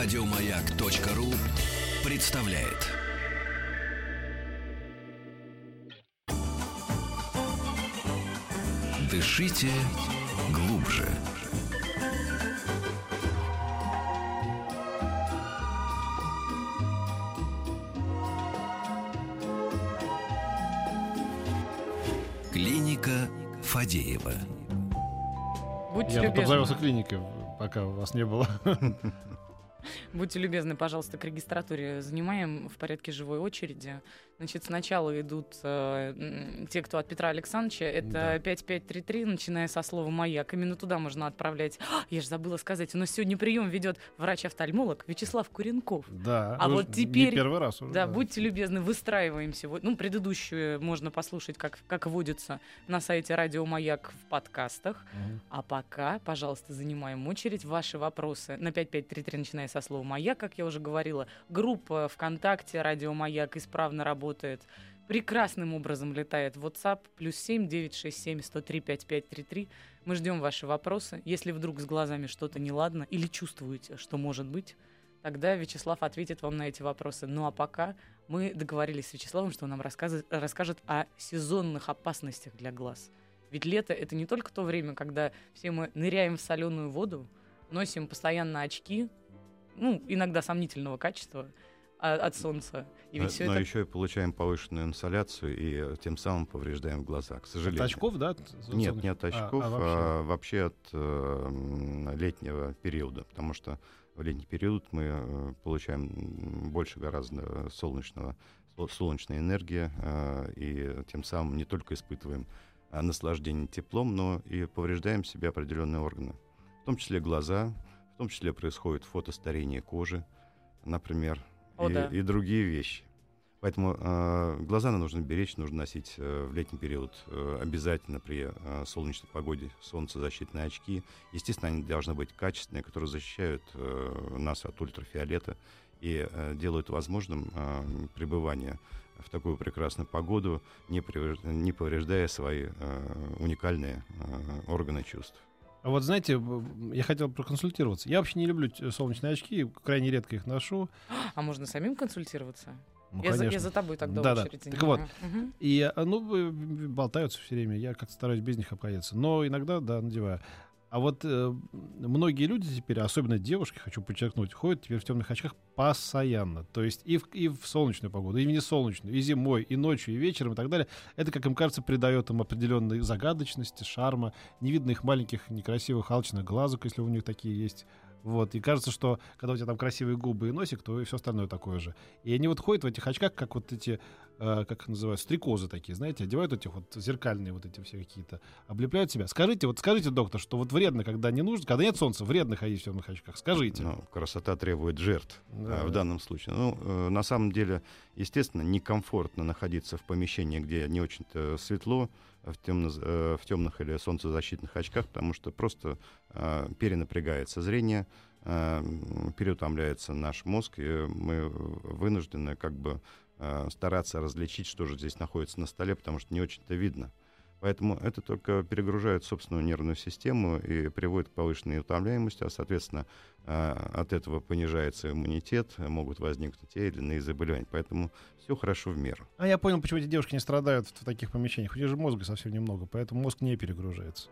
Радиомаяк.ру представляет. Дышите глубже. Клиника Фадеева. Будьте Я тут любезны. обзавелся клиникой, пока вас не было. Будьте любезны, пожалуйста, к регистратуре занимаем в порядке живой очереди. Значит, сначала идут э, те, кто от Петра Александровича. Это Да. 5533, начиная со слова «Маяк». Именно туда можно отправлять. А, я же забыла сказать, у нас сегодня прием ведет врач-офтальмолог Вячеслав Куренков. Да. А вот теперь- Не первый раз уже. Да, будьте любезны, выстраиваемся. Ну, предыдущую можно послушать, как, как водится на сайте Радио Маяк в подкастах. Мгм. А пока, пожалуйста, занимаем очередь. Ваши вопросы на 5533, начиная со слова «Маяк», как я уже говорила. Группа ВКонтакте «Радио Маяк» исправно работает. Прекрасным образом летает WhatsApp. Плюс 7 967 103 5533. Мы ждем ваши вопросы. Если вдруг с глазами что-то неладно или чувствуете, что может быть, тогда Вячеслав ответит вам на эти вопросы. Ну а пока мы договорились с Вячеславом, что он нам рассказывает- расскажет о сезонных опасностях для глаз. Ведь лето это не только то время, когда все мы ныряем в соленую воду, носим постоянно очки, ну, иногда сомнительного качества а- от солнца. И но ведь но это... еще и получаем повышенную инсоляцию и э, тем самым повреждаем глаза, к сожалению. От очков, да? Нет, не от А, очков, а а, вообще? вообще от э, летнего периода, потому что в летний период мы э, получаем больше гораздо солнечного, сол- солнечной энергии, э, и тем самым не только испытываем а, наслаждение теплом, но и повреждаем себе определенные органы, в том числе глаза, в том числе происходит фотостарение кожи, например, О, и, да. и другие вещи. Поэтому э, глаза нужно беречь, нужно носить э, в летний период э, обязательно при э, солнечной погоде солнцезащитные очки. Естественно, они должны быть качественные, которые защищают э, нас от ультрафиолета и э, делают возможным э, пребывание в такую прекрасную погоду, не, привреж- не повреждая свои э, уникальные э, органы чувств. А вот знаете, я хотел проконсультироваться. Я вообще не люблю т- солнечные очки, крайне редко их ношу. А можно самим консультироваться? Ну, я, за, я за тобой тогда Да-да. очередь Так занимаю. Мгм. И, а, ну, болтаются все время. Я как-то стараюсь без них обходиться. Но иногда, да, надеваю. А вот э, многие люди теперь, особенно девушки, хочу подчеркнуть, ходят теперь в темных очках постоянно. То есть и в, и в солнечную погоду, и в несолнечную, и зимой, и ночью, и вечером, и так далее. Это, как им кажется, придает им определенной загадочности, шарма. Не видно их маленьких, некрасивых, алчных глазок, если у них такие есть. Вот, и кажется, что когда у тебя там красивые губы и носик, то и все остальное такое же. И они вот ходят в этих очках, как вот эти, э, как их называют, стрекозы такие, знаете, одевают этих вот зеркальные вот эти все какие-то, облепляют себя. Скажите, вот скажите, доктор, что вот вредно, когда не нужно, когда нет солнца, вредно ходить в темных очках. Скажите. Ну, красота требует жертв Да, э, в да. данном случае. Ну, э, на самом деле, естественно, некомфортно находиться в помещении, где не очень-то светло, в, темно, э, в темных или солнцезащитных очках, потому что просто э, перенапрягается зрение, э, переутомляется наш мозг, и мы вынуждены как бы э, стараться различить, что же здесь находится на столе, потому что не очень-то видно. Поэтому это только перегружает собственную нервную систему и приводит к повышенной утомляемости, а, соответственно, э, от этого понижается иммунитет, могут возникнуть те или иные заболевания. Поэтому все хорошо в меру. А я понял, почему эти девушки не страдают в таких помещениях. У них же мозга совсем немного, поэтому мозг не перегружается.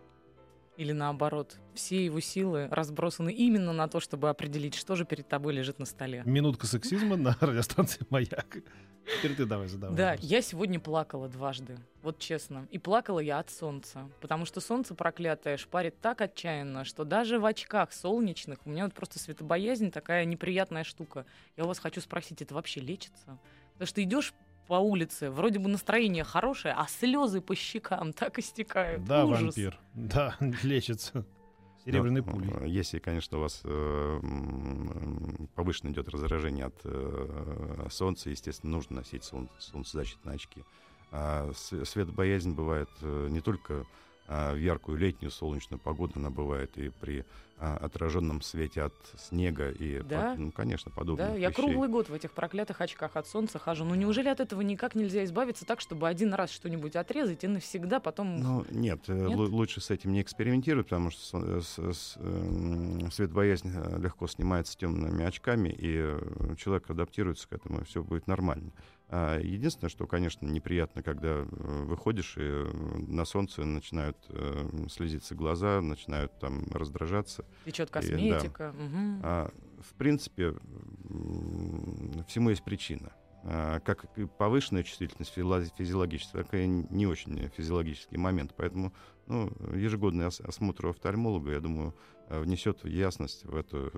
Или наоборот, все его силы разбросаны именно на то, чтобы определить, что же перед тобой лежит на столе. Минутка сексизма на радиостанции «Маяк». Теперь ты давай задавай. Да, я сегодня плакала дважды, вот честно. И плакала я от солнца, потому что солнце проклятое шпарит так отчаянно, что даже в очках солнечных у меня вот просто светобоязнь такая неприятная штука. Я у вас хочу спросить, это вообще лечится? Потому что идешь по улице, вроде бы настроение хорошее, а слезы по щекам так истекают. Да, Ужас. вампир. Да, лечится. Серебряной Ну, пулей. э, Если, конечно, у вас э, повышенно идет раздражение от э, солнца, естественно, нужно носить солн- солнцезащитные очки. А светобоязнь бывает э, не только в яркую летнюю солнечную погоду она бывает и при а, отраженном свете от снега и, Да? под- ну, конечно, подобных Да, я вещей. круглый год в этих проклятых очках от солнца хожу. Ну неужели от этого никак нельзя избавиться так, чтобы один раз что-нибудь отрезать и навсегда потом... Ну, нет, э, Нет? лу- лучше с этим не экспериментировать, потому что с- с- с, эм, светобоязнь э, легко снимается темными очками, и э, человек адаптируется к этому, и все будет нормально. А, Единственное, что, конечно, неприятно, когда э, выходишь, и э, на солнце начинают э, слезиться глаза, начинают там раздражаться. Течет И, да. косметика. мгм. А, в принципе, всему есть причина. А, Как повышенная чувствительность физиоло- физиологическая, так и не очень физиологический момент. Поэтому ну, ежегодный ос- осмотр офтальмолога, я думаю, внесет ясность в эту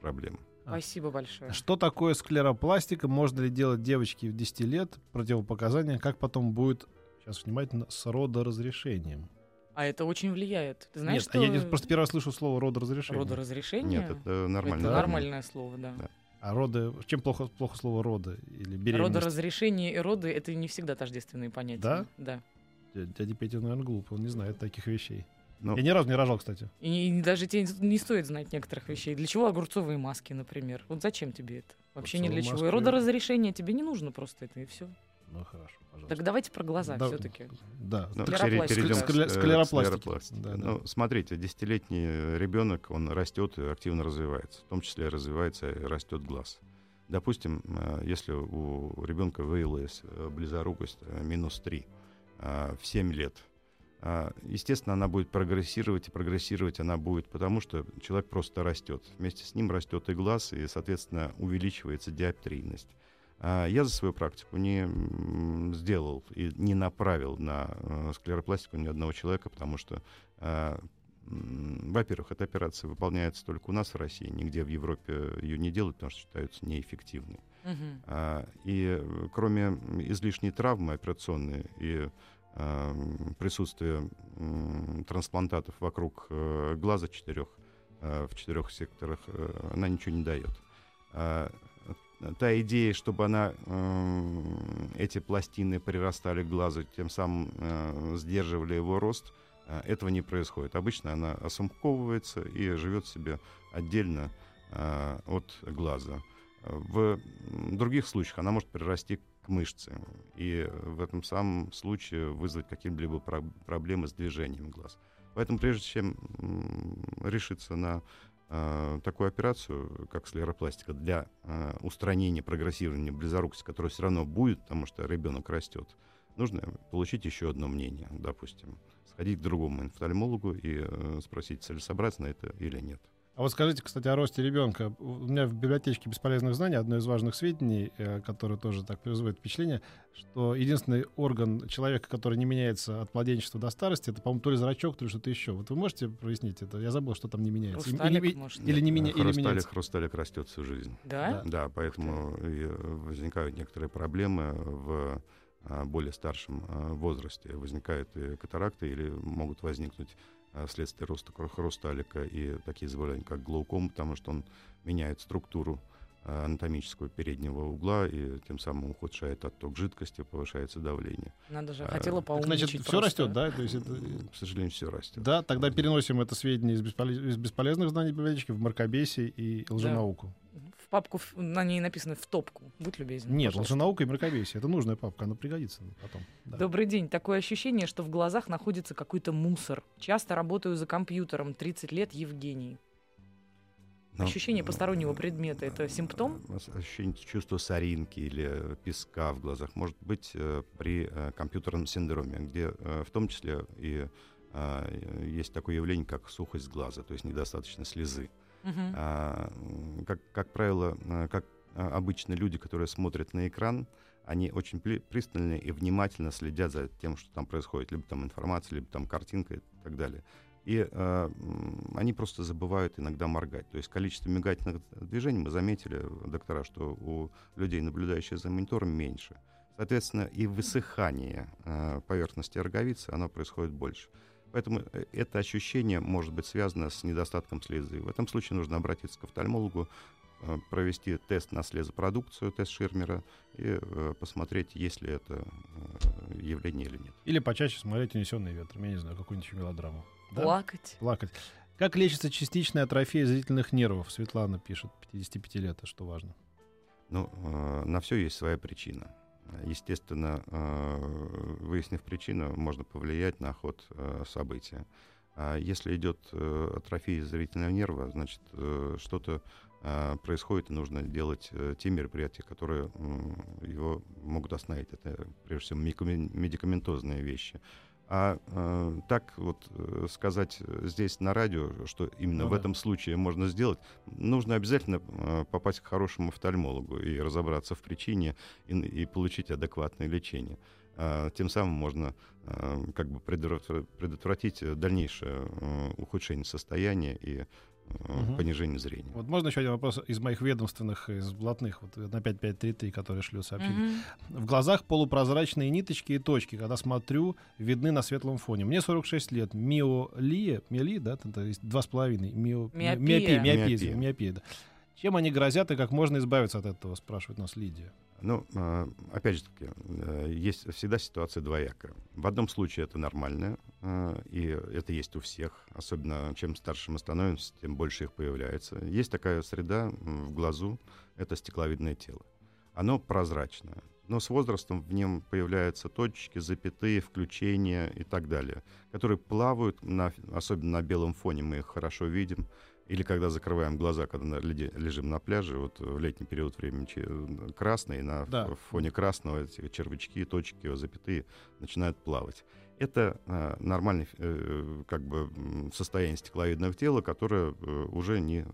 проблему. Спасибо большое. Что такое склеропластика? Можно ли делать девочке в 10 лет? Противопоказания. Как потом будет, сейчас внимательно, с родоразрешением? А это очень влияет. Ты знаешь, Нет, а что я просто первый раз слышу слово родоразрешение. родоразрешение? Нет, это нормально. Это нормальное слово, да. Да. А роды... Чем плохо, плохо слово роды или беременность? Родоразрешение и роды это не всегда тождественные понятия. Да? Да. Дядя дядя Петя, наверное, глуп, он не знает таких вещей. Ну, Я ни разу не рожал, кстати. И, и даже тебе не стоит знать некоторых вещей. Для чего огурцовые маски, например? Вот зачем тебе это? Вообще ни для Огурцовые чего. И маски- родоразрешение тебе не нужно просто это, и все. Ну, хорошо, пожалуйста. Так давайте про глаза Да, все-таки. Да. ну, Склеропластика. пере- перейдем к Скле- э, склеропластике. склеропластике. Да, да. Ну, смотрите, десятилетний ребенок, он растет и активно развивается. В том числе развивается и растет глаз. Допустим, э, если у ребенка выявилась э, близорукость э, минус 3 в 7 лет, естественно, она будет прогрессировать, и прогрессировать она будет, потому что человек просто растет. Вместе с ним растет и глаз, и, соответственно, увеличивается диоптрийность. А Я за свою практику не сделал и не направил на э, склеропластику ни одного человека, потому что, а, во-первых, эта операция выполняется только у нас в России, нигде в Европе ее не делают, потому что считаются неэффективной. А, И э, кроме излишней травмы операционной и м, присутствия м, трансплантатов вокруг э, глаза четырех, э, в четырех секторах, э, она ничего не дает. А, Та идея, чтобы она, эти пластины прирастали к глазу, тем самым э, сдерживали его рост, э, этого не происходит. Обычно она осумковывается и живет себе отдельно э, от глаза. В других случаях она может прирасти к мышце и в этом самом случае вызвать какие-либо про- проблемы с движением глаз. Поэтому прежде чем решиться на э, такую операцию, как склеропластика, для э, устранения прогрессирования близорукости, которая все равно будет, потому что ребенок растет, нужно получить еще одно мнение, допустим, сходить к другому офтальмологу и э, спросить, целесообразно это или нет. А вот скажите, кстати, о росте ребенка. У меня в библиотечке бесполезных знаний одно из важных сведений, э, которое тоже так производит впечатление, что единственный орган человека, который не меняется от младенчества до старости, это, по-моему, то ли зрачок, то ли что-то еще. Вот вы можете прояснить это? Я забыл, что там не меняется. Или- Хрусталик, или, может. или не меня, или хрусталик, меняется. хрусталик растет всю жизнь. Да? Да, поэтому и э, возникают некоторые проблемы в а, более старшем а, возрасте. Возникают катаракты или могут возникнуть вследствие роста хру- хрусталика и такие заболевания, как глауком, потому что он меняет структуру а, анатомического переднего угла и тем самым ухудшает отток жидкости, повышается давление. Надо же, А, хотела Так, поумничать значит, все просто. растет, да? То есть это... К сожалению, все растет. Да, тогда переносим это сведения из, бесполез- из бесполезных знаний библиотечки в мракобесие и лженауку. В папку, на ней написано в топку. Будь любезен. Нет, пожалуйста. лженаука и мракобесие. Это нужная папка, она пригодится потом. Да. Добрый день. Такое ощущение, что в глазах находится какой-то мусор. Часто работаю за компьютером. 30 лет Евгений. Но, Ощущение э, постороннего предмета — это симптом? э, Ощущение чувства соринки или песка в глазах может быть э, при э, компьютерном синдроме, где э, в том числе и э, есть такое явление, как сухость глаза, то есть недостаточно слезы. Мгм. А, как, как правило, э, как э, обычно люди, которые смотрят на экран, они очень пристально и внимательно следят за тем, что там происходит, либо там информация, либо там картинка и так далее. И э, они просто забывают иногда моргать. То есть количество мигательных движений мы заметили, доктора, что у людей, наблюдающих за монитором, меньше. Соответственно, и высыхание э, поверхности роговицы, оно происходит больше. Поэтому э, это ощущение может быть связано с недостатком слезы. В этом случае нужно обратиться к офтальмологу, э, провести тест на слезопродукцию, тест Ширмера, и э, посмотреть, есть ли это явление или нет. Или почаще смотреть «Унесенный ветром», я не знаю, какую-нибудь мелодраму. Да? Плакать. Плакать. Как лечится частичная атрофия зрительных нервов? Светлана пишет, 55 лет, это что важно? Ну, э, на все есть своя причина. Естественно, э, выяснив причину, можно повлиять на ход э, события. А если идет э, атрофия зрительного нерва, значит, что-то происходит, и нужно делать те мероприятия, которые его могут остановить. Это, прежде всего, медикаментозные вещи. А э, так вот э, сказать э, здесь на радио, что именно Ну в да. этом случае можно сделать, нужно обязательно э, попасть к хорошему офтальмологу и разобраться в причине и, и получить адекватное лечение. А, Тем самым можно э, как бы предотвра- предотвратить э, дальнейшее э, ухудшение состояния и Мгм. понижение зрения. Вот можно еще один вопрос из моих ведомственных, из блатных, вот на 5533, которые шлют сообщение. Мгм. В глазах полупрозрачные ниточки и точки, когда смотрю, видны на светлом фоне. Мне 46 лет. Миолия, миоли, да, это два с половиной. Мио, Миопия. миопия, миопия, Миопия. миопия, да. Чем они грозят и как можно избавиться от этого, спрашивает нас Лидия. Ну, э, опять же таки, э, есть всегда ситуация двоякая. В одном случае это нормально, э, и это есть у всех. Особенно чем старше мы становимся, тем больше их появляется. Есть такая среда в глазу, это стекловидное тело. Оно прозрачное. Но с возрастом в нем появляются точки, запятые, включения и так далее, которые плавают, на, особенно на белом фоне мы их хорошо видим, или когда закрываем глаза, когда на- лежим на пляже, вот в летний период времени красный, на Да. фоне красного эти червячки, точки, запятые начинают плавать. Это э, нормальное э, как бы состояние стекловидного тела, которое э, уже не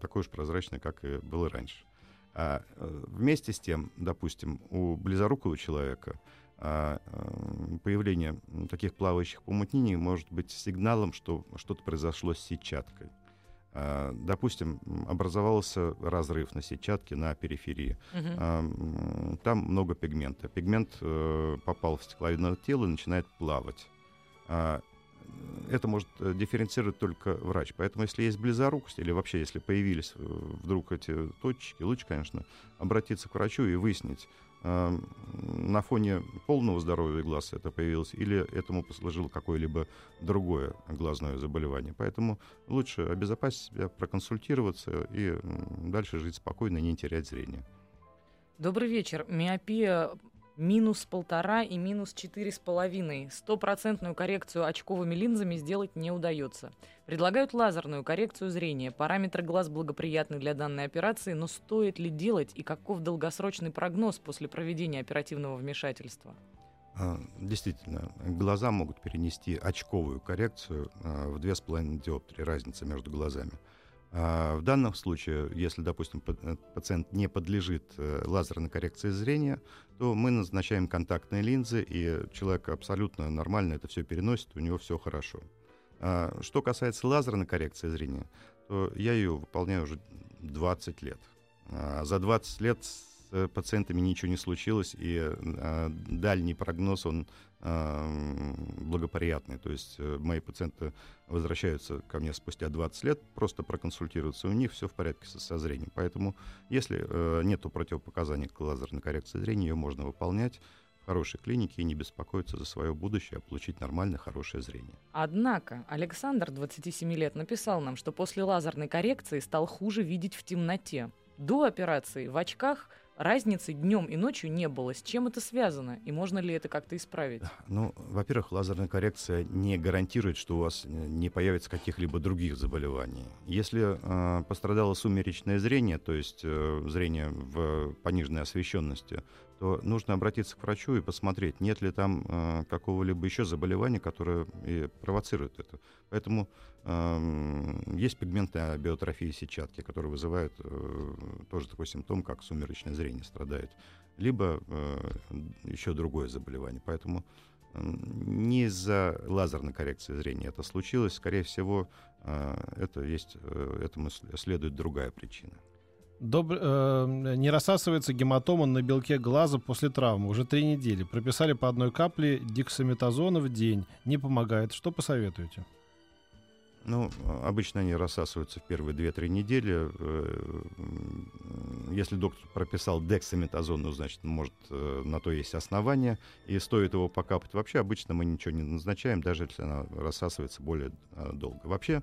такое уж прозрачное, как и было раньше. А, э, вместе с тем, допустим, у близорукого человека а, появление таких плавающих помутнений может быть сигналом, что что-то произошло с сетчаткой. А, Допустим, образовался разрыв на сетчатке на периферии. М, Там много пигмента. Пигмент э, попал в стекловидное тело и начинает плавать. А, Это может э, дифференцировать только врач. Поэтому, если есть близорукость, или вообще, если появились э, вдруг эти точки, лучше, конечно, обратиться к врачу и выяснить, на фоне полного здоровья глаз это появилось, или этому послужило какое-либо другое глазное заболевание. Поэтому лучше обезопасить себя, проконсультироваться и дальше жить спокойно, не терять зрение. Добрый вечер. Миопия минус полтора и минус четыре с половиной. Стопроцентную коррекцию очковыми линзами сделать не удается. Предлагают лазерную коррекцию зрения. Параметры глаз благоприятны для данной операции, но стоит ли делать и каков долгосрочный прогноз после проведения оперативного вмешательства? А, Действительно, глаза могут перенести очковую коррекцию а, в 2,5 диоптрии, разница между глазами. А В данном случае, если, допустим, э, пациент не подлежит э, лазерной коррекции зрения, то мы назначаем контактные линзы, и человек абсолютно нормально это все переносит, у него все хорошо. А Что касается лазерной коррекции зрения, то я ее выполняю уже 20 лет. А За 20 лет с э, пациентами ничего не случилось, и дальний прогноз, он э, благоприятный. То есть э, мои пациенты возвращаются ко мне спустя 20 лет, просто проконсультироваться, у них все в порядке со, со зрением. Поэтому, если э, нету противопоказаний к лазерной коррекции зрения, ее можно выполнять в хорошей клинике и не беспокоиться за свое будущее, а получить нормальное, хорошее зрение. Однако Александр, 27 лет, написал нам, что после лазерной коррекции стал хуже видеть в темноте. До операции в очках разницы днем и ночью не было. С чем это связано? И можно ли это как-то исправить? Ну, во-первых, лазерная коррекция не гарантирует, что у вас э, не появится каких-либо других заболеваний. Если э, пострадало сумеречное зрение, то есть э, зрение в пониженной освещенности, то нужно обратиться к врачу и посмотреть, нет ли там э, какого-либо еще заболевания, которое и провоцирует это. Поэтому эм, есть пигментная биотрофия сетчатки, которая вызывает э, тоже такой симптом, как сумеречное зрение страдает либо э, еще другое заболевание. Поэтому э, не из-за лазерной коррекции зрения это случилось. Скорее всего, э, это есть, э, этому следует другая причина. Добр- э, не рассасывается гематома на белке глаза после травмы. Уже три недели. Прописали по одной капле диксаметазона в день. Не помогает. Что посоветуете? Ну, а, обычно они рассасываются в первые 2-3 недели. Э, Если доктор прописал дексаметазон, ну, значит, может, э, на то есть основания, и стоит его покапать. Вообще, обычно мы ничего не назначаем, даже если она рассасывается более э, долго. Вообще,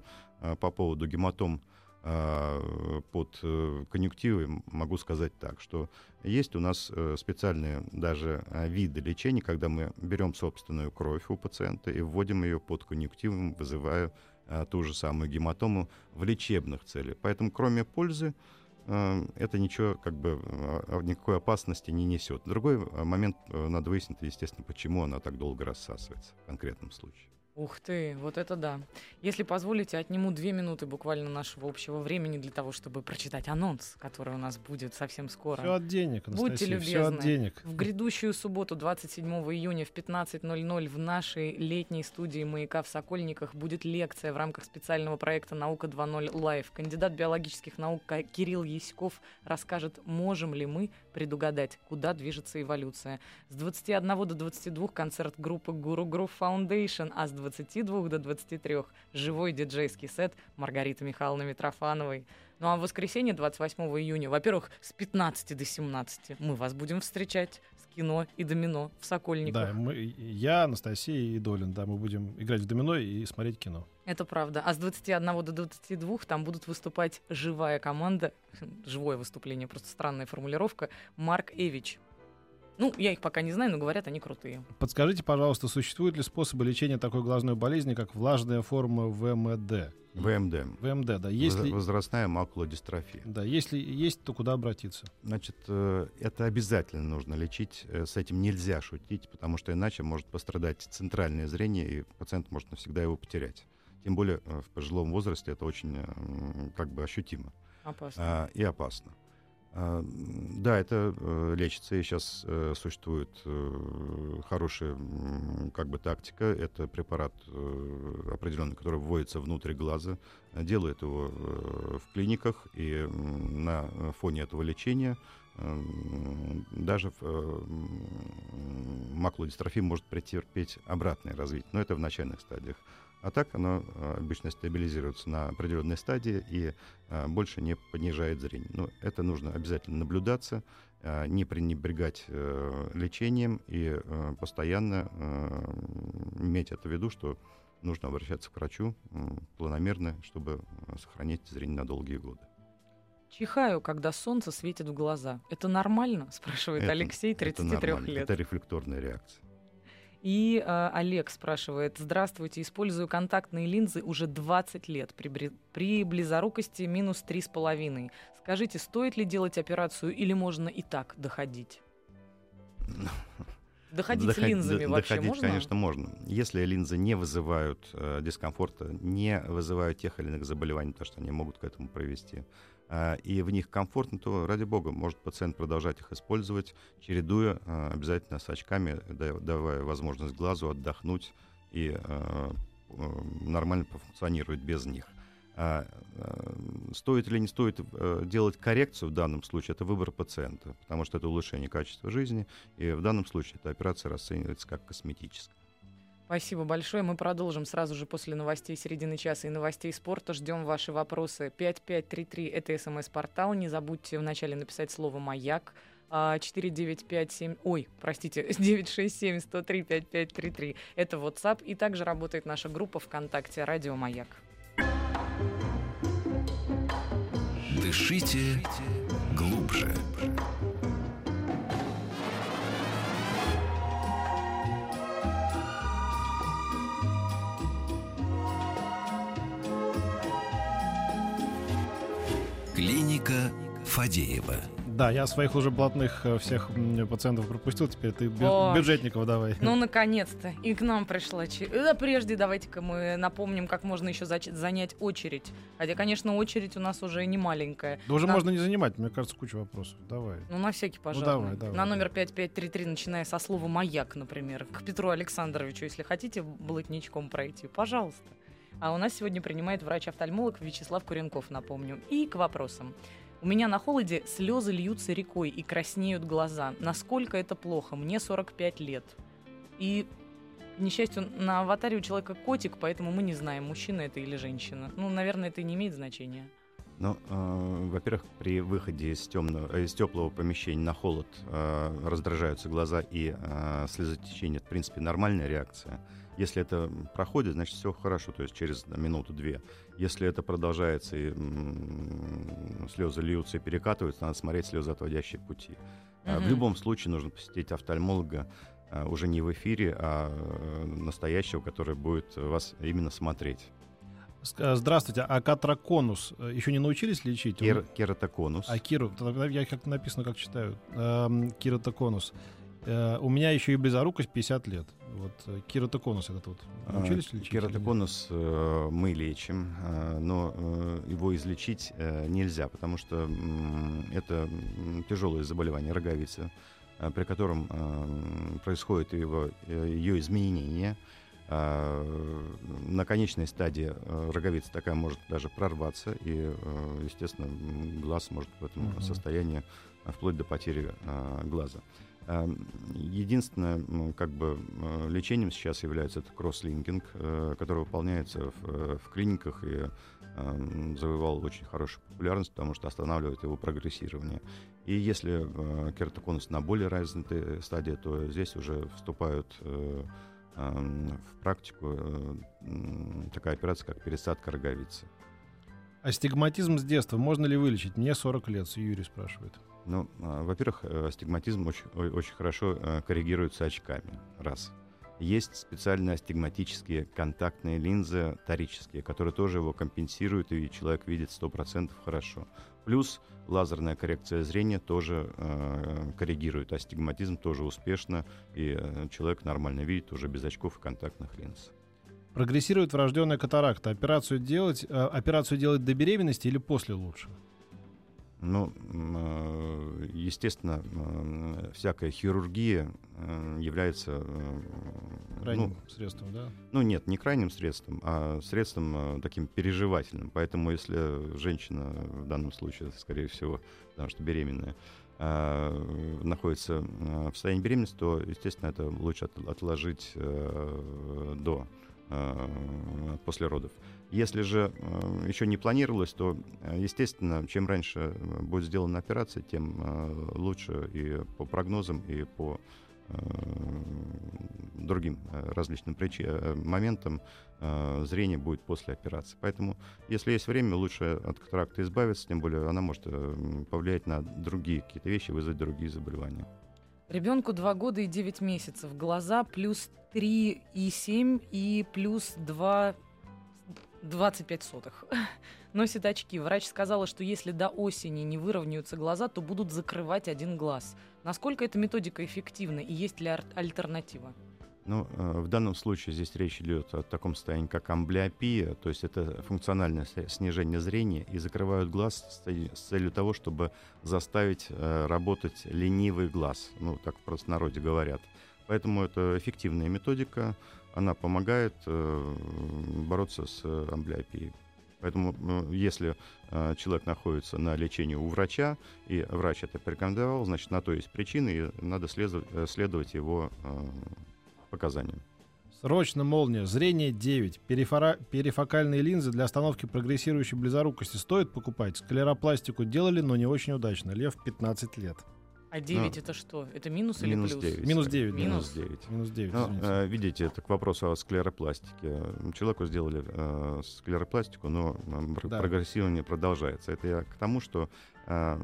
по поводу гематом под э, конъюнктивой м- могу сказать так, что есть у нас э, специальные даже э, виды лечения, когда мы берем собственную кровь у пациента и вводим ее под конъюнктивом, вызывая э, ту же самую гематому в лечебных целях. Поэтому, кроме пользы, э, это ничего, как бы, никакой опасности не несет. Другой момент, надо выяснить, естественно, почему она так долго рассасывается в конкретном случае. Ух ты, вот это да. Если позволите, отниму две минуты буквально нашего общего времени для того, чтобы прочитать анонс, который у нас будет совсем скоро. Все от денег, Будьте Анастасия, все от любезны. денег. В грядущую субботу, 27 июня в 15.00 в нашей летней студии «Маяка» в Сокольниках будет лекция в рамках специального проекта «Наука 2.0 Лайв». Кандидат биологических наук Кирилл Яськов расскажет, можем ли мы предугадать, куда движется эволюция. С 21 до 22 концерт группы Guru Groove Foundation, а с 22 до 23 живой диджейский сет Маргариты Михайловны Митрофановой. Ну а в воскресенье, 28 июня, во-первых, с 15 до 17 мы вас будем встречать с кино и домино в Сокольниках. Да, мы, я, Анастасия и Долин, да, мы будем играть в домино и смотреть кино. Это правда. А с 21 до 22 там будут выступать живая команда, живое выступление, просто странная формулировка, Марк Эвич. Ну, я их пока не знаю, но говорят, они крутые. Подскажите, пожалуйста, существуют ли способы лечения такой глазной болезни, как влажная форма ВМД? ВМД. ВМД, да. Если, Возрастная макулодистрофия. да, если есть, то куда обратиться? Значит, э, это обязательно нужно лечить. Э, С этим нельзя шутить, потому что иначе может пострадать центральное зрение, и пациент может навсегда его потерять. Тем более э, в пожилом возрасте это очень как бы ощутимо Опасно. а, и опасно. А, Да, это э, лечится, и сейчас э, существует э, хорошая как бы тактика. Это препарат определенный, который вводится внутрь глаза, делает его в клиниках, и на фоне этого лечения даже макулодистрофия может претерпеть обратное развитие, но это в начальных стадиях. А так оно э, обычно стабилизируется на определенной стадии и э, больше не понижает зрение. Но это нужно обязательно наблюдаться, э, не пренебрегать э, лечением и э, постоянно э, иметь это в виду, что нужно обращаться к врачу планомерно, чтобы сохранить зрение на долгие годы. Чихаю, когда солнце светит в глаза. Это нормально? Спрашивает Это- Алексей, это 33 нормально, лет. Это рефлекторная реакция. И э, Олег спрашивает, здравствуйте, использую контактные линзы уже 20 лет при, при близорукости минус 3,5. Скажите, стоит ли делать операцию или можно и так доходить? Доходить Доход- линзами вообще доходить, можно? конечно, можно. Если линзы не вызывают э, дискомфорта, не вызывают тех или иных заболеваний, потому что они могут к этому привести, и в них комфортно, то, ради бога, может пациент продолжать их использовать, чередуя э, обязательно с очками, да- давая возможность глазу отдохнуть и э, нормально пофункционировать без них. А, Стоит или не стоит э, делать коррекцию в данном случае, это выбор пациента, потому что это улучшение качества жизни, и в данном случае эта операция расценивается как косметическая. Спасибо большое. Мы продолжим сразу же после новостей середины часа и новостей спорта. Ждем ваши вопросы. 5533 — это смс-портал. Не забудьте вначале написать слово «Маяк». А, 4957, ой, простите, 967-103-5533. Это WhatsApp. И также работает наша группа ВКонтакте «Радио Маяк». Дышите глубже. Клиника Фадеева. Да, я своих уже блатных э, всех пациентов пропустил, теперь ты бю- Ой. бюджетников давай. Ну, наконец-то. И к нам пришла очередь. Да, прежде давайте-ка мы напомним, как можно еще зач- занять очередь. Хотя, конечно, очередь у нас уже не маленькая. Да уже На- можно не занимать, мне кажется, куча вопросов. Давай. Ну, на всякий, пожалуйста. давай, давай. На номер 5533, начиная со слова «маяк», например. К Петру Александровичу, если хотите блатничком пройти, пожалуйста. А у нас сегодня принимает врач-офтальмолог Вячеслав Куренков, напомню. И к вопросам. У меня на холоде слезы льются рекой и краснеют глаза. Насколько это плохо? Мне 45 лет. И несчастью, на аватаре у человека котик, поэтому мы не знаем, мужчина это или женщина. Ну, наверное, это не имеет значения. Ну, э, во-первых, при выходе из, темного, из теплого помещения на холод э, раздражаются глаза и э, слезотечение. Это, в принципе, нормальная реакция. Если это проходит, значит, все хорошо, то есть через минуту-две. Если это продолжается и м, слезы льются и перекатываются, надо смотреть слезоотводящие пути. Э, В любом случае нужно посетить офтальмолога э, уже не в эфире, а э, настоящего, который будет вас именно смотреть. Э, Здравствуйте, а катраконус э, еще не научились лечить? Он- Кер- кератоконус. А Киру, я как написано, как читаю. Эм, Киратоконус. Э, у меня еще и близорукость 50 лет. Вот э, кератоконус этот вот. Научились А, лечить? или нет? Кератоконус э, мы лечим, э, но э, его излечить э, нельзя, потому что это тяжелое заболевание роговицы, э, при котором э, происходит его, э, ее изменение. На конечной стадии э, роговица такая может даже прорваться, и, э, естественно, глаз может в этом Мгм. состоянии э, вплоть до потери э, глаза. А, Единственное, как бы э, лечением сейчас является это кросслинкинг, э, который выполняется в, э, в клиниках и э, завоевал очень хорошую популярность, потому что останавливает его прогрессирование. И если кератоконус на более развитой стадии, то здесь уже вступают э, э, в практику такая операция, как пересадка роговицы. Астигматизм с детства можно ли вылечить? Мне 40 лет, Юрий спрашивает. Ну, а, во-первых, э, астигматизм очень, очень хорошо э, коррегируется очками. Раз. Есть специальные астигматические контактные линзы торические, которые тоже его компенсируют, и человек видит 100% хорошо. Плюс лазерная коррекция зрения тоже э, коррегирует астигматизм, тоже успешно, и э, человек нормально видит уже без очков и контактных линз. Прогрессирует врожденная катаракта. Операцию делать, э, операцию делать до беременности или после лучше? Ну, э, естественно, всякая хирургия э, является Крайним ну, средством, да? Ну нет, не крайним средством, а средством таким переживательным. Поэтому если женщина в данном случае, скорее всего, потому что беременная, находится в состоянии беременности, то, естественно, это лучше от- отложить до после родов. Если же э, еще не планировалось, то, э, естественно, чем раньше э, будет сделана операция, тем э, лучше и по прогнозам, и по э, другим э, различным причи- э, моментам э, зрение будет после операции. Поэтому, если есть время, лучше от катаракты избавиться, тем более она может э, повлиять на другие какие-то вещи, вызвать другие заболевания. Ребенку 2 года и 9 месяцев. Глаза плюс 3,7 и плюс 2... 25 сотых. Носит очки. Врач сказала, что если до осени не выровняются глаза, то будут закрывать один глаз. Насколько эта методика эффективна и есть ли альтернатива? Ну, э, в данном случае здесь речь идет о таком состоянии, как амблиопия, то есть это функциональное снижение зрения, и закрывают глаз с целью, того, чтобы заставить э, работать ленивый глаз, ну, так в простонародье говорят. Поэтому это эффективная методика, она помогает э, бороться с амблиопией. Поэтому, если человек находится на лечении у врача, и врач это порекомендовал, значит, на то есть причины, и надо следовать, его показаниям. Срочно молния. Зрение 9. Перифора- Перифокальные линзы для остановки прогрессирующей близорукости стоит покупать? Склеропластику делали, но не очень удачно. Лев 15 лет. А 9 это что? Это минус или Минус плюс? 9. Минус скорее. 9, да. Минус Минус. 9. Минус 9, Ну, э, видите, это к вопросу о склеропластике. Человеку сделали э, склеропластику, но Да. прогрессирование продолжается. Это я к тому, что э,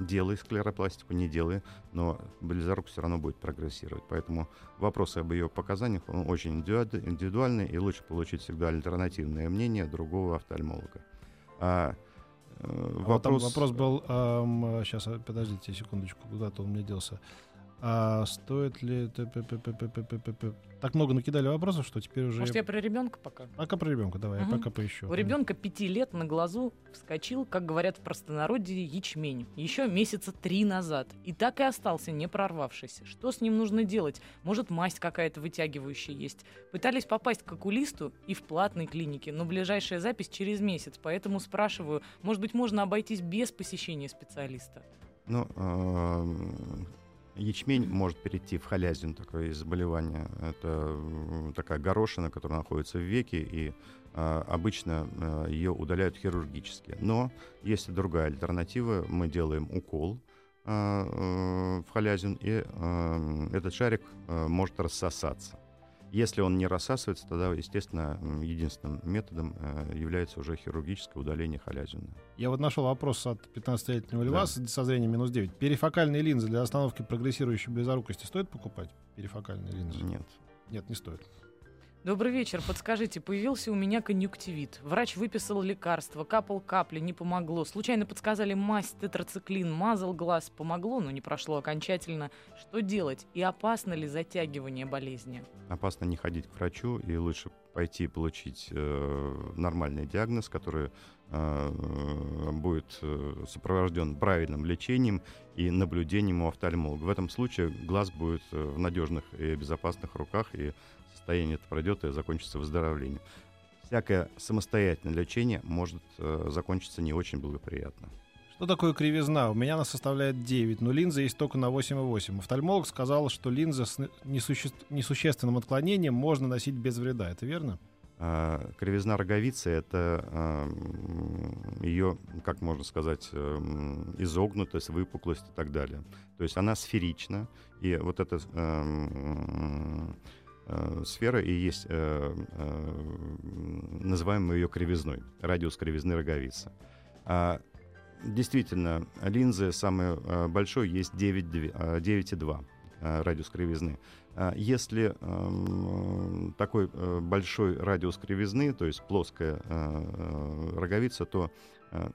делай склеропластику, не делай, но близорук все равно будет прогрессировать. Поэтому вопрос об ее показаниях он очень индивиду- индивидуальный, и лучше получить всегда альтернативное мнение другого офтальмолога. А, э, А вот вопрос был, сейчас, подождите секундочку, куда-то он мне делся. А стоит ли... Так много накидали вопросов, что теперь уже... Может, я про ребенка пока? Пока про ребенка, давай, угу. я пока поищу. У ребенка пяти лет на глазу вскочил, как говорят в простонародье, ячмень. Еще месяца три назад. И так и остался, не прорвавшись. Что с ним нужно делать? Может, масть какая-то вытягивающая есть. Пытались попасть к окулисту и в платной клинике, но ближайшая запись через месяц. Поэтому спрашиваю, может быть, можно обойтись без посещения специалиста? Ну, ячмень может перейти в халязин, такое заболевание. Это такая горошина, которая находится в веке, и а, обычно а, ее удаляют хирургически. Но есть и другая альтернатива. Мы делаем укол а, э, в халязин, и этот шарик может рассосаться. Если он не рассасывается, тогда, естественно, единственным методом э, является уже хирургическое удаление халязина. Я вот нашел вопрос от 15-летнего льва да. со зрением минус 9. Перифокальные линзы для остановки прогрессирующей близорукости стоит покупать? Перифокальные линзы? Нет. Нет, не стоит. Добрый вечер. Подскажите, появился у меня конъюнктивит. Врач выписал лекарство, капал капли, не помогло. Случайно подсказали мазь тетрациклин, мазал глаз, помогло, но не прошло окончательно. Что делать? И опасно ли затягивание болезни? Опасно не ходить к врачу и лучше пойти получить э, нормальный диагноз, который э, будет э, сопровожден правильным лечением и наблюдением у офтальмолога. В этом случае глаз будет э, в надежных и безопасных руках, и состояние это пройдет и закончится выздоровлением. Всякое самостоятельное лечение может э, закончиться не очень благоприятно. Что такое кривизна? У меня она составляет 9, но линза есть только на 8,8. Офтальмолог сказал, что линза с несуще... несущественным отклонением можно носить без вреда. Это верно? А, кривизна роговицы — это а, ее, как можно сказать, а, изогнутость, выпуклость и так далее. То есть она сферична, и вот эта а, э, сфера и есть, э, э, называем мы ее кривизной, радиус кривизны роговицы. А, действительно, линзы самый э, большой есть 9,2 э, радиус кривизны. А если э, такой э, большой радиус кривизны, то есть плоская э, роговица, то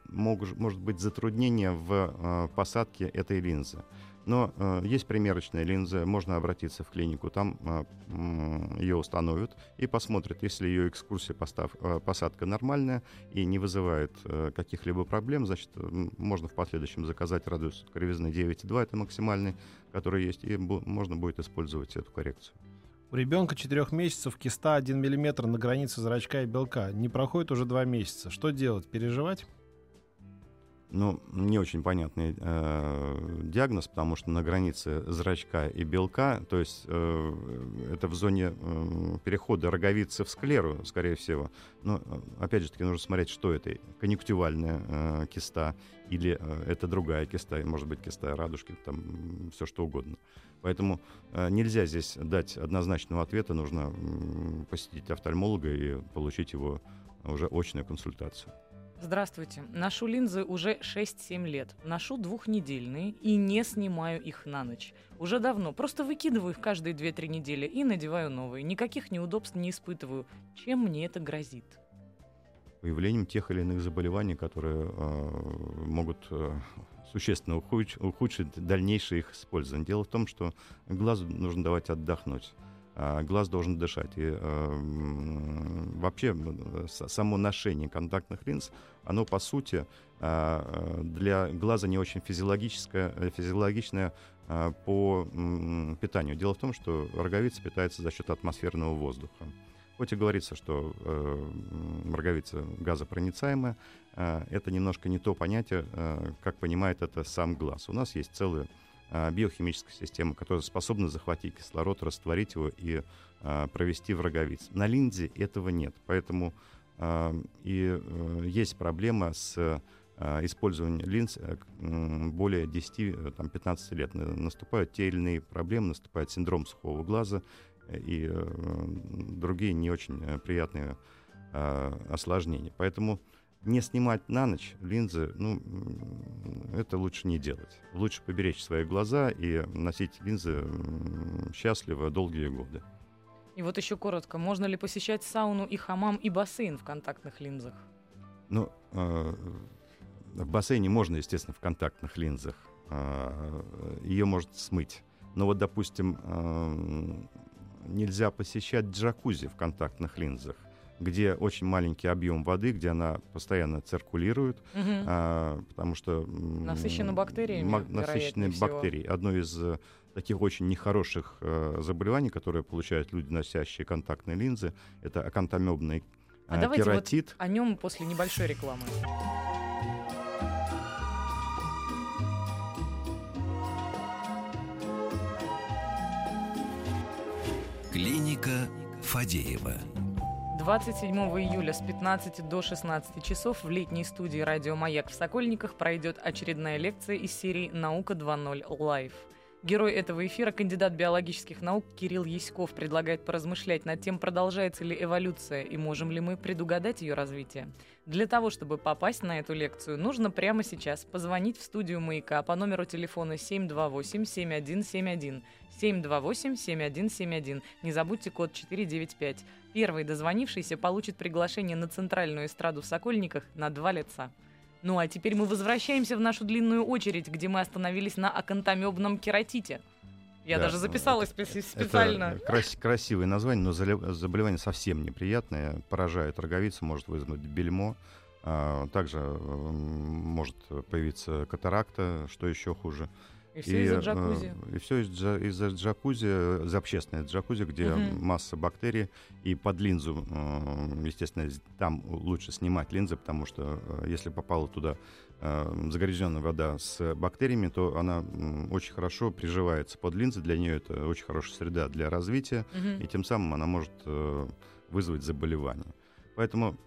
мог, может быть затруднение в посадке этой линзы. Но э, есть примерочная линза, можно обратиться в клинику, там э, ее установят и посмотрят, если ее экскурсия постав, э, посадка нормальная и не вызывает э, каких-либо проблем, значит, можно в последующем заказать радиус кривизны 9,2, это максимальный, который есть, и бу- можно будет использовать эту коррекцию. У ребенка 4 месяцев киста 1 мм на границе зрачка и белка. Не проходит уже 2 месяца. Что делать? Переживать? Ну, не очень понятный э, диагноз, потому что на границе зрачка и белка, то есть э, это в зоне э, перехода роговицы в склеру, скорее всего. Но, э, опять же таки, нужно смотреть, что это. Конъюнктивальная э, киста или э, это другая киста, может быть, киста радужки, там все что угодно. Поэтому э, нельзя здесь дать однозначного ответа, нужно э, посетить офтальмолога и получить его уже очную консультацию. Здравствуйте. Ношу линзы уже 6-7 лет. Ношу двухнедельные и не снимаю их на ночь. Уже давно. Просто выкидываю их каждые 2-3 недели и надеваю новые. Никаких неудобств не испытываю. Чем мне это грозит? Появлением тех или иных заболеваний, которые э, могут э, существенно ухудшить, ухудшить дальнейшее их использование. Дело в том, что глазу нужно давать отдохнуть. А, глаз должен дышать. И э, вообще само ношение контактных линз, оно по сути э, для глаза не очень физиологическое, э, физиологичное э, по э, питанию. Дело в том, что роговица питается за счет атмосферного воздуха. Хоть и говорится, что э, роговица газопроницаемая, э, это немножко не то понятие, э, как понимает это сам глаз. У нас есть целые а, биохимическая система, которая способна захватить кислород, растворить его и а, провести в роговиц. На линзе этого нет, поэтому а, и э, есть проблема с использованием линз э, более 10-15 э, лет. Наступают те или иные проблемы, наступает синдром сухого глаза и другие не очень приятные осложнения. Поэтому не снимать на ночь линзы, ну, это лучше не делать. Лучше поберечь свои глаза и носить линзы счастливо долгие годы. И вот еще коротко, можно ли посещать сауну и хамам и бассейн в контактных линзах? Ну, э, в бассейне можно, естественно, в контактных линзах. Э, ее может смыть. Но вот, допустим, э, нельзя посещать джакузи в контактных линзах где очень маленький объем воды, где она постоянно циркулирует, угу. а, потому что... Насыщена бактериями. Насыщены бактерии. Одно из э, таких очень нехороших э, заболеваний, которые получают люди, носящие контактные линзы, это акантомебный а э, давайте кератит. Вот о нем после небольшой рекламы. Клиника Фадеева. 27 июля с 15 до 16 часов в летней студии «Радио Маяк» в Сокольниках пройдет очередная лекция из серии «Наука 2.0 Лайв». Герой этого эфира, кандидат биологических наук Кирилл Яськов, предлагает поразмышлять над тем, продолжается ли эволюция и можем ли мы предугадать ее развитие. Для того, чтобы попасть на эту лекцию, нужно прямо сейчас позвонить в студию «Маяка» по номеру телефона 728-7171. 728-7171. Не забудьте код 495. Первый дозвонившийся получит приглашение на центральную эстраду в Сокольниках на два лица. Ну а теперь мы возвращаемся в нашу длинную очередь, где мы остановились на акантомебном кератите. Я Да, даже записала это- спе- специально. Это крас- красивое название, но заболевание совсем неприятное. Поражает роговицу, может вызвать бельмо. А, Также может появиться катаракта, что еще хуже. И все из-за э, джакузи. И все из-за джакузи, из общественной джакузи, где Мгм. масса бактерий. И под линзу, э, естественно, там лучше снимать линзы, потому что э, если попала туда э, загрязненная вода с бактериями, то она очень хорошо приживается под линзы. Для нее это очень хорошая среда для развития, Мгм. и тем самым она может э, вызвать заболевание. Поэтому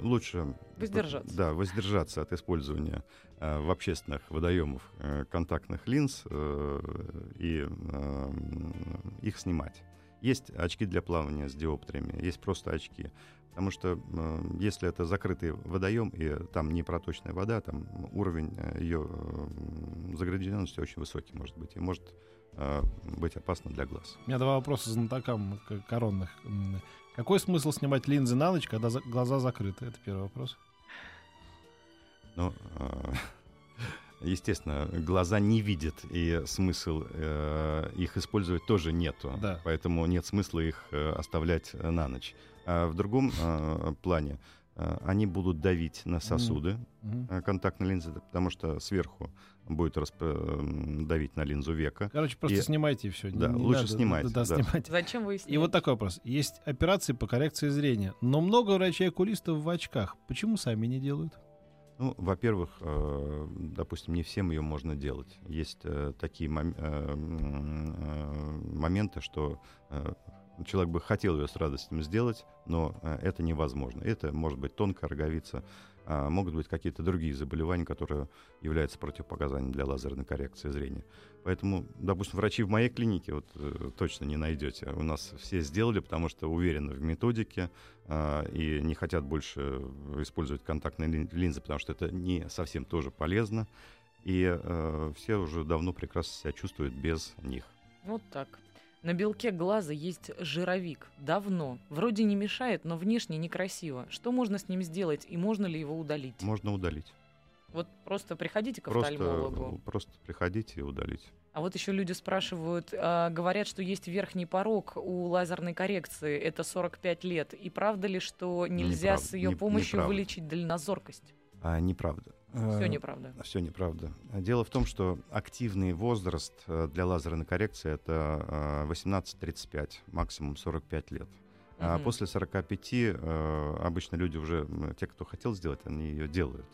лучше Воздержаться. Да, воздержаться от использования э, в общественных водоемах э, контактных линз э, и их снимать. Есть очки для плавания с диоптриями, есть просто очки. Потому что э, если это закрытый водоем и там не проточная вода, там уровень ее э, загрязненности очень высокий может быть и может э, быть опасно для глаз. У меня два вопроса знатокам коронных. Какой смысл снимать линзы на ночь, когда за- глаза закрыты? Это первый вопрос. Ну, э, естественно, глаза не видят, и смысл э, их использовать тоже нету. Да. Поэтому нет смысла их э, оставлять э, на ночь. А в другом э, плане они будут давить на сосуды э, контактной линзы, потому что сверху будет расп- давить на линзу века. Короче, просто И- снимайте и все. да, лучше снимайте, Да, да. снимайте. Зачем вы И вот такой вопрос. Есть операции по коррекции зрения, но много врачей-окулистов в очках. Почему сами не делают? Ну, во-первых, э, допустим, не всем ее можно делать. Есть э, такие мом- э, э, моменты, что э, человек бы хотел ее с радостью сделать, но э, это невозможно. Это может быть тонкая роговица, а могут быть какие-то другие заболевания, которые являются противопоказанием для лазерной коррекции зрения. Поэтому, допустим, врачи в моей клинике вот, э, точно не найдете. У нас все сделали, потому что уверены в методике а, и не хотят больше использовать контактные лин- линзы, потому что это не совсем тоже полезно. И э, все уже давно прекрасно себя чувствуют без них. Вот так. На белке глаза есть жировик. Давно. Вроде не мешает, но внешне некрасиво. Что можно с ним сделать и можно ли его удалить? Можно удалить. Вот просто приходите к офтальмологу. просто приходите и удалить. А вот еще люди спрашивают, а, говорят, что есть верхний порог у лазерной коррекции, это 45 лет. И правда ли, что нельзя Неправда. с ее помощью неправда. вылечить дальнозоркость? А неправда. Все Э, неправда. Все неправда. Дело в том, что активный возраст э, для лазерной коррекции это э, 18-35, максимум 45 лет. А после 45 э, обычно люди уже, те, кто хотел сделать, они ее делают.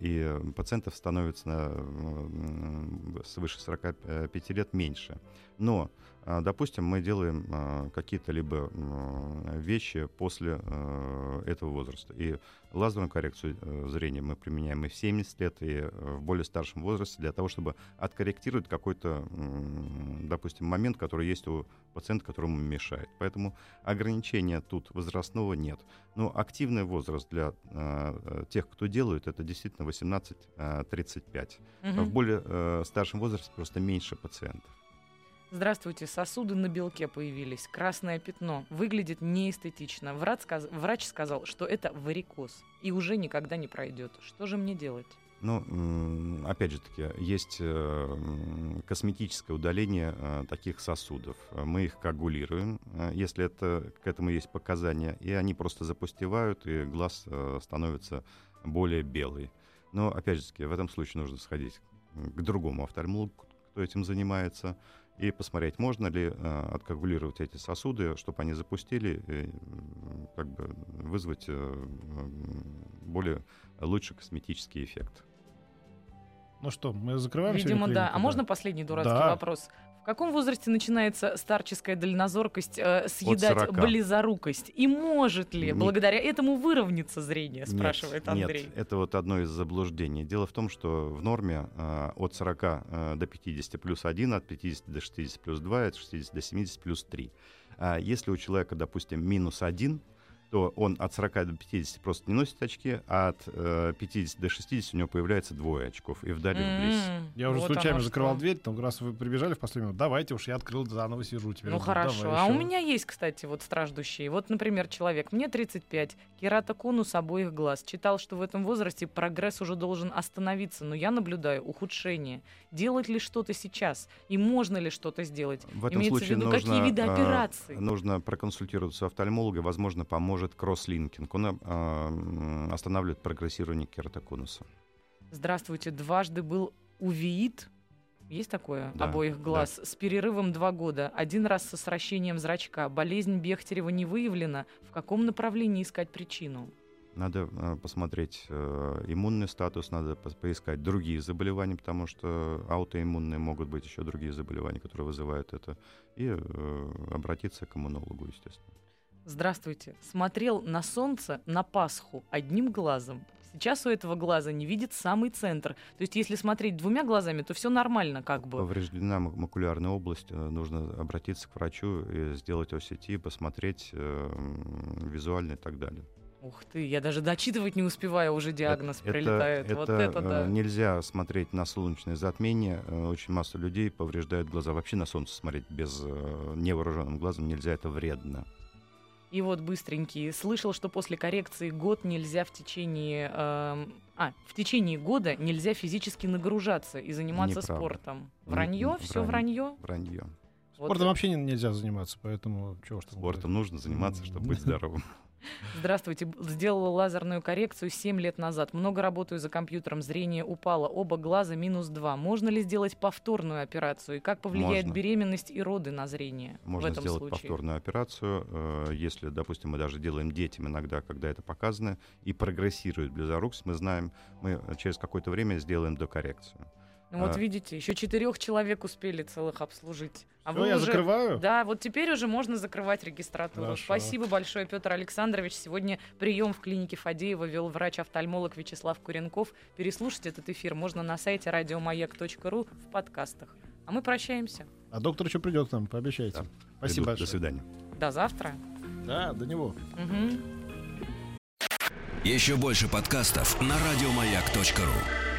И э, пациентов становится на, свыше 45 лет меньше. Но, допустим, мы делаем а, какие-то либо вещи после э, этого возраста. И лазерную коррекцию э, зрения мы применяем и в 70 лет, и э, в более старшем возрасте для того, чтобы откорректировать какой-то, допустим, момент, который есть у пациента, которому мешает. Поэтому ограничения тут возрастного нет. Но активный возраст для тех, кто делают, это действительно 18-35. Мгм. В более э, старшем возрасте просто меньше пациентов. Здравствуйте, сосуды на белке появились, красное пятно, выглядит неэстетично. Врач, сказ- врач сказал, что это варикоз и уже никогда не пройдет. Что же мне делать? Ну, опять же таки, есть э, косметическое удаление э, таких сосудов. Мы их коагулируем, э, если это, к этому есть показания, и они просто запустевают, и глаз становится более белый. Но, опять же таки, в этом случае нужно сходить к другому офтальмологу, кто этим занимается, и посмотреть, можно ли э, откоагулировать эти сосуды, чтобы они запустили, и, как бы вызвать э, более лучший косметический эффект. Ну что, мы закрываем Видимо, сегодня да. клинику, А можно последний дурацкий Да. вопрос? В каком возрасте начинается старческая дальнозоркость э, съедать 40. близорукость? И может ли Не- благодаря этому выровняться зрение, спрашивает нет, Андрей. Нет, это вот одно из заблуждений. Дело в том, что в норме э, от 40 э, до 50 плюс 1, от 50 до 60 плюс 2, от 60 до 70 плюс 3. А если у человека, допустим, минус 1, то он от 40 до 50 просто не носит очки, а от э, 50 до 60 у него появляется двое очков, и вдали вблизь. М, Я уже вот случайно закрывал что. дверь, там раз вы прибежали в последний момент, давайте уж я открыл, заново сижу теперь. Ну хорошо. давай А у ещё. меня есть, кстати, вот страждущие. Вот, например, человек, мне 35, кератоконус обоих глаз. Читал, что в этом возрасте прогресс уже должен остановиться, но я наблюдаю ухудшение. Делать ли что-то сейчас? И можно ли что-то сделать? В этом Имеется случае в виду, нужно, какие виды э, операций? нужно проконсультироваться у офтальмолога, возможно, поможет кросслинкинг. Он э, останавливает прогрессирование кератоконуса. Здравствуйте, дважды был увеит. Есть такое? Да, обоих да. глаз. С перерывом два года. Один раз со сращением зрачка. Болезнь Бехтерева не выявлена. В каком направлении искать причину? Надо э, посмотреть э, иммунный статус, надо поискать другие заболевания, потому что аутоиммунные могут быть еще другие заболевания, которые вызывают это, и э, обратиться к иммунологу, естественно. Здравствуйте. Смотрел на солнце на Пасху одним глазом. Сейчас у этого глаза не видит самый центр. То есть, если смотреть двумя глазами, то все нормально, как бы. Повреждена ма- макулярная область, э, нужно обратиться к врачу и сделать ОСТ, посмотреть э, визуально и так далее. Ух ты, я даже дочитывать не успеваю, уже диагноз Это- прилетает. вот это э, да. Нельзя смотреть на солнечное затмение. Э, Очень масса людей повреждают глаза. Вообще на солнце смотреть без э, невооруженным глазом нельзя, это вредно. И вот быстренький. Слышал, что после коррекции год нельзя в течение... эм, а, в течение года нельзя физически нагружаться и заниматься Неправда. спортом. Вранье? н- Все вранье. вранье? Вот Спортом вообще не- нельзя заниматься, поэтому чего ж там. Спортом нужно заниматься, чтобы быть здоровым. Здравствуйте. Сделала лазерную коррекцию 7 лет назад. Много работаю за компьютером. Зрение упало. Оба глаза минус 2. Можно ли сделать повторную операцию? И как повлияет Можно. беременность и роды на зрение в Можно этом сделать случае? повторную операцию, э, если, допустим, мы даже делаем детям иногда, когда это показано, и прогрессирует близорукость, мы знаем, мы через какое-то время сделаем докоррекцию. Ну вот А. видите, еще четырех человек успели целых обслужить. А Всё, вы я уже... закрываю? Да, вот теперь уже можно закрывать регистратуру. Хорошо. Спасибо большое, Петр Александрович. Сегодня прием в клинике Фадеева вел врач-офтальмолог Вячеслав Куренков. Переслушать этот эфир можно на сайте радиомаяк.ру в подкастах. А мы прощаемся. А доктор еще придет к нам, пообещайте. Да. Спасибо Приду. большое. До свидания. До завтра. Да, до него. Мгм. Еще больше подкастов на радиомаяк.ру.